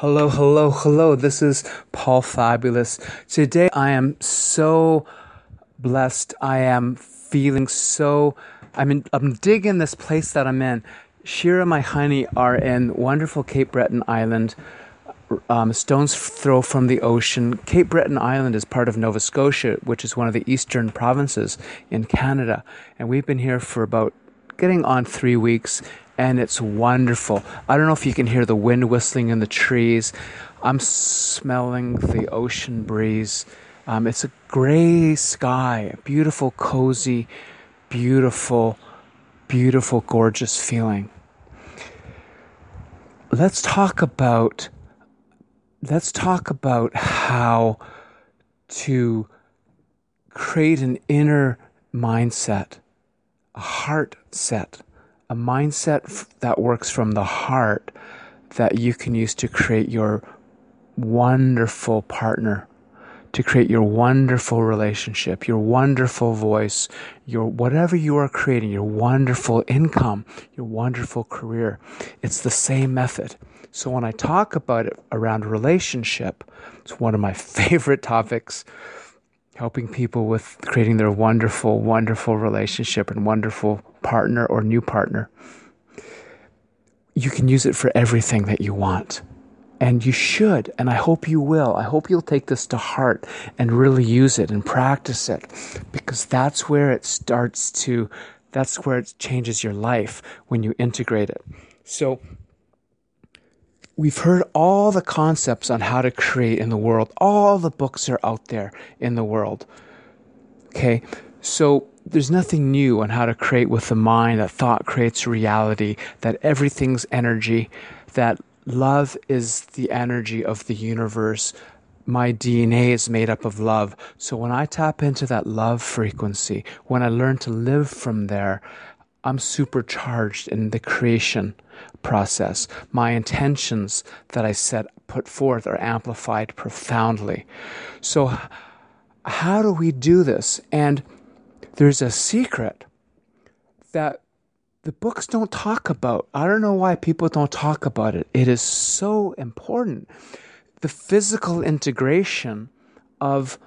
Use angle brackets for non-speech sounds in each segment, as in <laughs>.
Hello, hello, hello. This is Paul Fabulous. Today I am so blessed. I am feeling so I'm in, I'm digging this place that I'm in. Shira and my honey are in wonderful Cape Breton Island. Um, stone's throw from the ocean. Cape Breton Island is part of Nova Scotia, which is one of the eastern provinces in Canada. And we've been here for about getting on three weeks and it's wonderful. I don't know if you can hear the wind whistling in the trees. I'm smelling the ocean breeze. Um, it's a gray sky, a beautiful, cozy, beautiful, beautiful, gorgeous feeling. Let's talk about let's talk about how to create an inner mindset, heart set a mindset that works from the heart that you can use to create your wonderful partner, to create your wonderful relationship, your wonderful voice, your whatever you are creating, your wonderful income, your wonderful career. It's the same method. So when I talk about it around relationship, it's one of my <laughs> favorite topics helping people with creating their wonderful, wonderful relationship and wonderful partner or new partner. You can use it for everything that you want. And you should, and I hope you will. I hope you'll take this to heart and really use it and practice it because that's where it starts to, that's where it changes your life when you integrate it. So, we've heard all the concepts on how to create in the world. All the books are out there in the world. Okay, so there's nothing new on how to create with the mind, that thought creates reality, that everything's energy, that love is the energy of the universe. My DNA is made up of love. So when I tap into that love frequency, when I learn to live from there, I'm supercharged in the creation process. My intentions that I set put forth are amplified profoundly. So how do we do this? And there's a secret that the books don't talk about. I don't know why people don't talk about it. It is so important. The physical integration of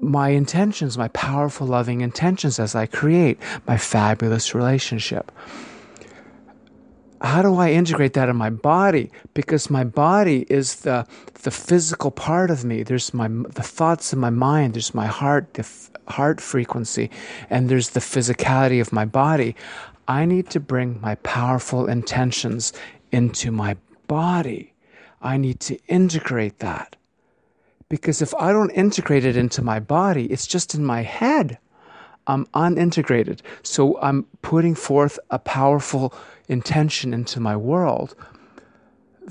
my intentions, my powerful, loving intentions as I create my fabulous relationship. How do I integrate that in my body? Because my body is the the physical part of me. There's my the thoughts in my mind. There's my heart, the f- heart frequency, and there's the physicality of my body. I need to bring my powerful intentions into my body. I need to integrate that. Because if I don't integrate it into my body, it's just in my head. I'm unintegrated. So I'm putting forth a powerful intention into my world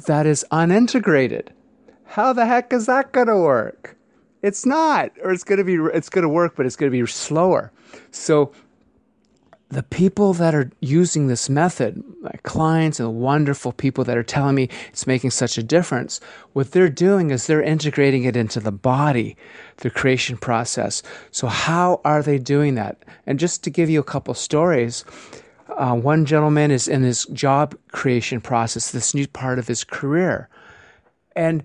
that is unintegrated. How the heck is that going to work? It's not, or it's going to be, it's going to work, but it's going to be slower. So the people that are using this method, my clients and the wonderful people that are telling me it's making such a difference, what they're doing is they're integrating it into the body, the creation process. So, how are they doing that? And just to give you a couple stories, uh, one gentleman is in his job creation process, this new part of his career. And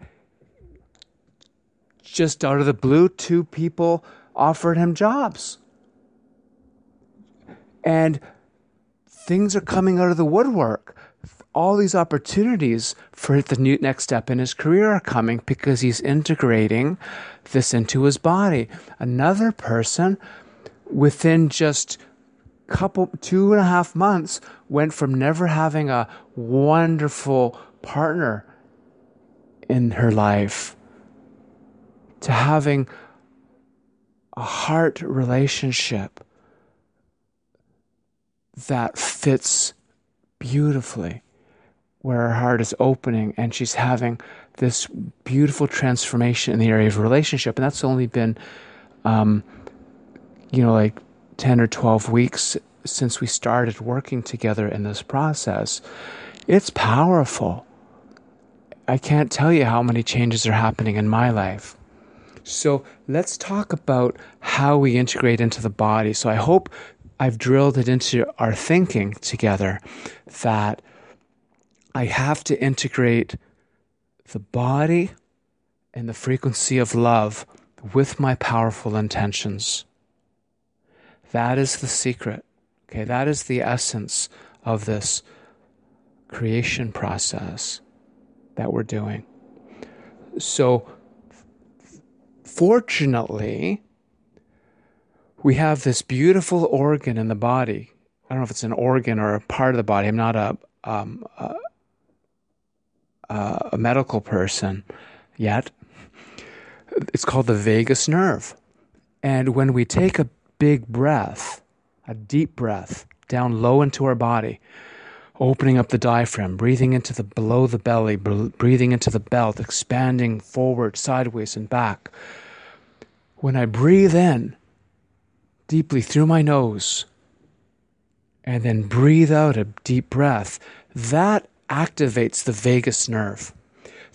just out of the blue, two people offered him jobs and things are coming out of the woodwork. All these opportunities for the new next step in his career are coming because he's integrating this into his body. Another person, within just couple two and a half months, went from never having a wonderful partner in her life to having a heart relationship that fits beautifully where her heart is opening and she's having this beautiful transformation in the area of relationship. And that's only been, um, you know, like 10 or 12 weeks since we started working together in this process. It's powerful. I can't tell you how many changes are happening in my life. So let's talk about how we integrate into the body. So I hope I've drilled it into our thinking together that I have to integrate the body and the frequency of love with my powerful intentions. That is the secret. Okay, that is the essence of this creation process that we're doing. So, fortunately, we have this beautiful organ in the body. I don't know if it's an organ or a part of the body. I'm not a, um, a, a medical person yet. It's called the vagus nerve. And when we take a big breath, a deep breath down low into our body, opening up the diaphragm, breathing into the below the belly, breathing into the belt, expanding forward, sideways, and back. When I breathe in deeply through my nose and then breathe out a deep breath, that activates the vagus nerve.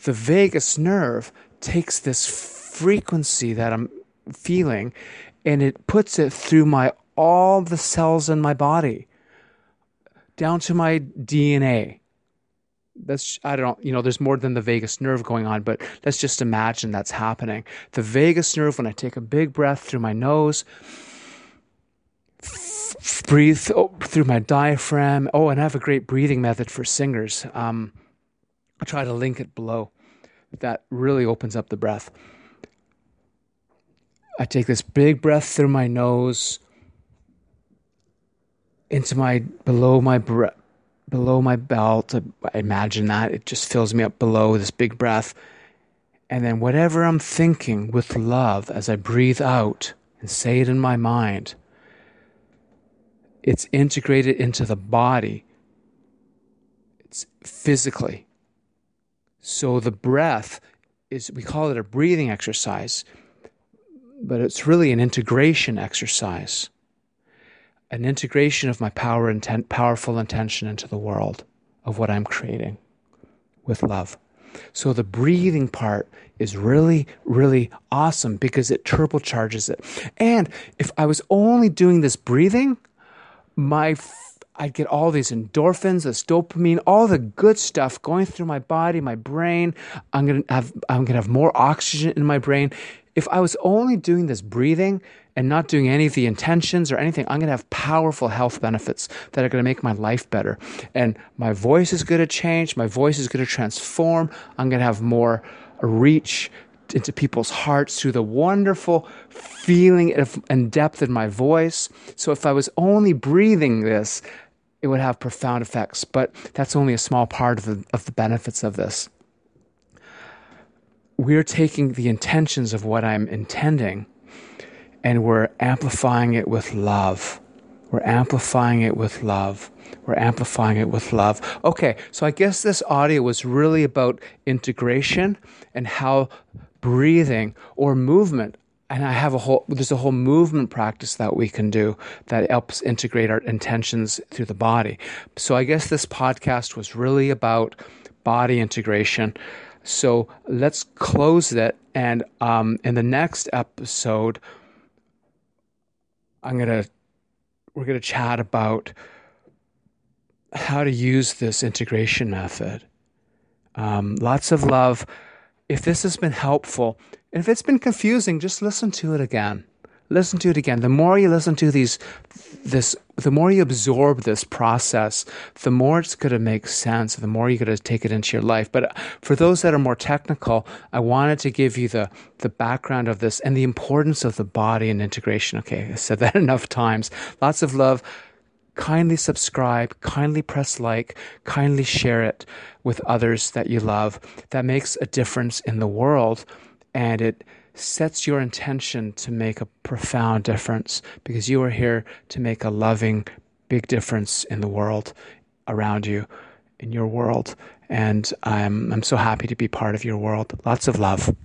The vagus nerve takes this frequency that I'm feeling and it puts it through my all the cells in my body down to my DNA. That's I don't you know there's more than the vagus nerve going on, but let's just imagine that's happening. The vagus nerve when I take a big breath through my nose, breathe through my diaphragm. Oh, and I have a great breathing method for singers. Um, I'll try to link it below. That really opens up the breath. I take this big breath through my nose into my below my below my belt. I imagine that it just fills me up below this big breath. And then whatever I'm thinking with love as I breathe out and say it in my mind, it's integrated into the body. It's physically. So the breath is, we call it a breathing exercise, but it's really an integration exercise an integration of my power intent, powerful intention into the world of what I'm creating with love. So the breathing part is really, really awesome because it turbocharges it. And if I was only doing this breathing, my I'd get all these endorphins, this dopamine, all the good stuff going through my body, my brain. I'm gonna have I'm gonna have more oxygen in my brain. If I was only doing this breathing and not doing any of the intentions or anything, I'm to have powerful health benefits that are to make my life better. And my voice is to change. My voice is to transform. I'm to have more reach into people's hearts through the wonderful feeling and depth in my voice. So if I was only breathing this, it would have profound effects. But that's only a small part of the, of the benefits of this we're taking the intentions of what I'm intending and we're amplifying it with love. We're amplifying it with love. We're amplifying it with love. Okay, so I guess this audio was really about integration and how breathing or movement and I have a whole there's a whole movement practice that we can do that helps integrate our intentions through the body. So I guess this podcast was really about body integration. So let's close it. And um, in the next episode, I'm gonna we're gonna chat about how to use this integration method. Um, lots of love. If this has been helpful, and if it's been confusing, just listen to it again listen to it again. The more you listen to these, this, the more you absorb this process, the more it's going to make sense. The more you're going to take it into your life. But for those that are more technical, I wanted to give you the the background of this and the importance of the body and integration. Okay, I said that <laughs> enough times. Lots of love. Kindly subscribe, kindly press like, kindly share it with others that you love. That makes a difference in the world and it sets your intention to make a profound difference because you are here to make a loving, big difference in the world around you, in your world. And I'm, I'm so happy to be part of your world. Lots of love.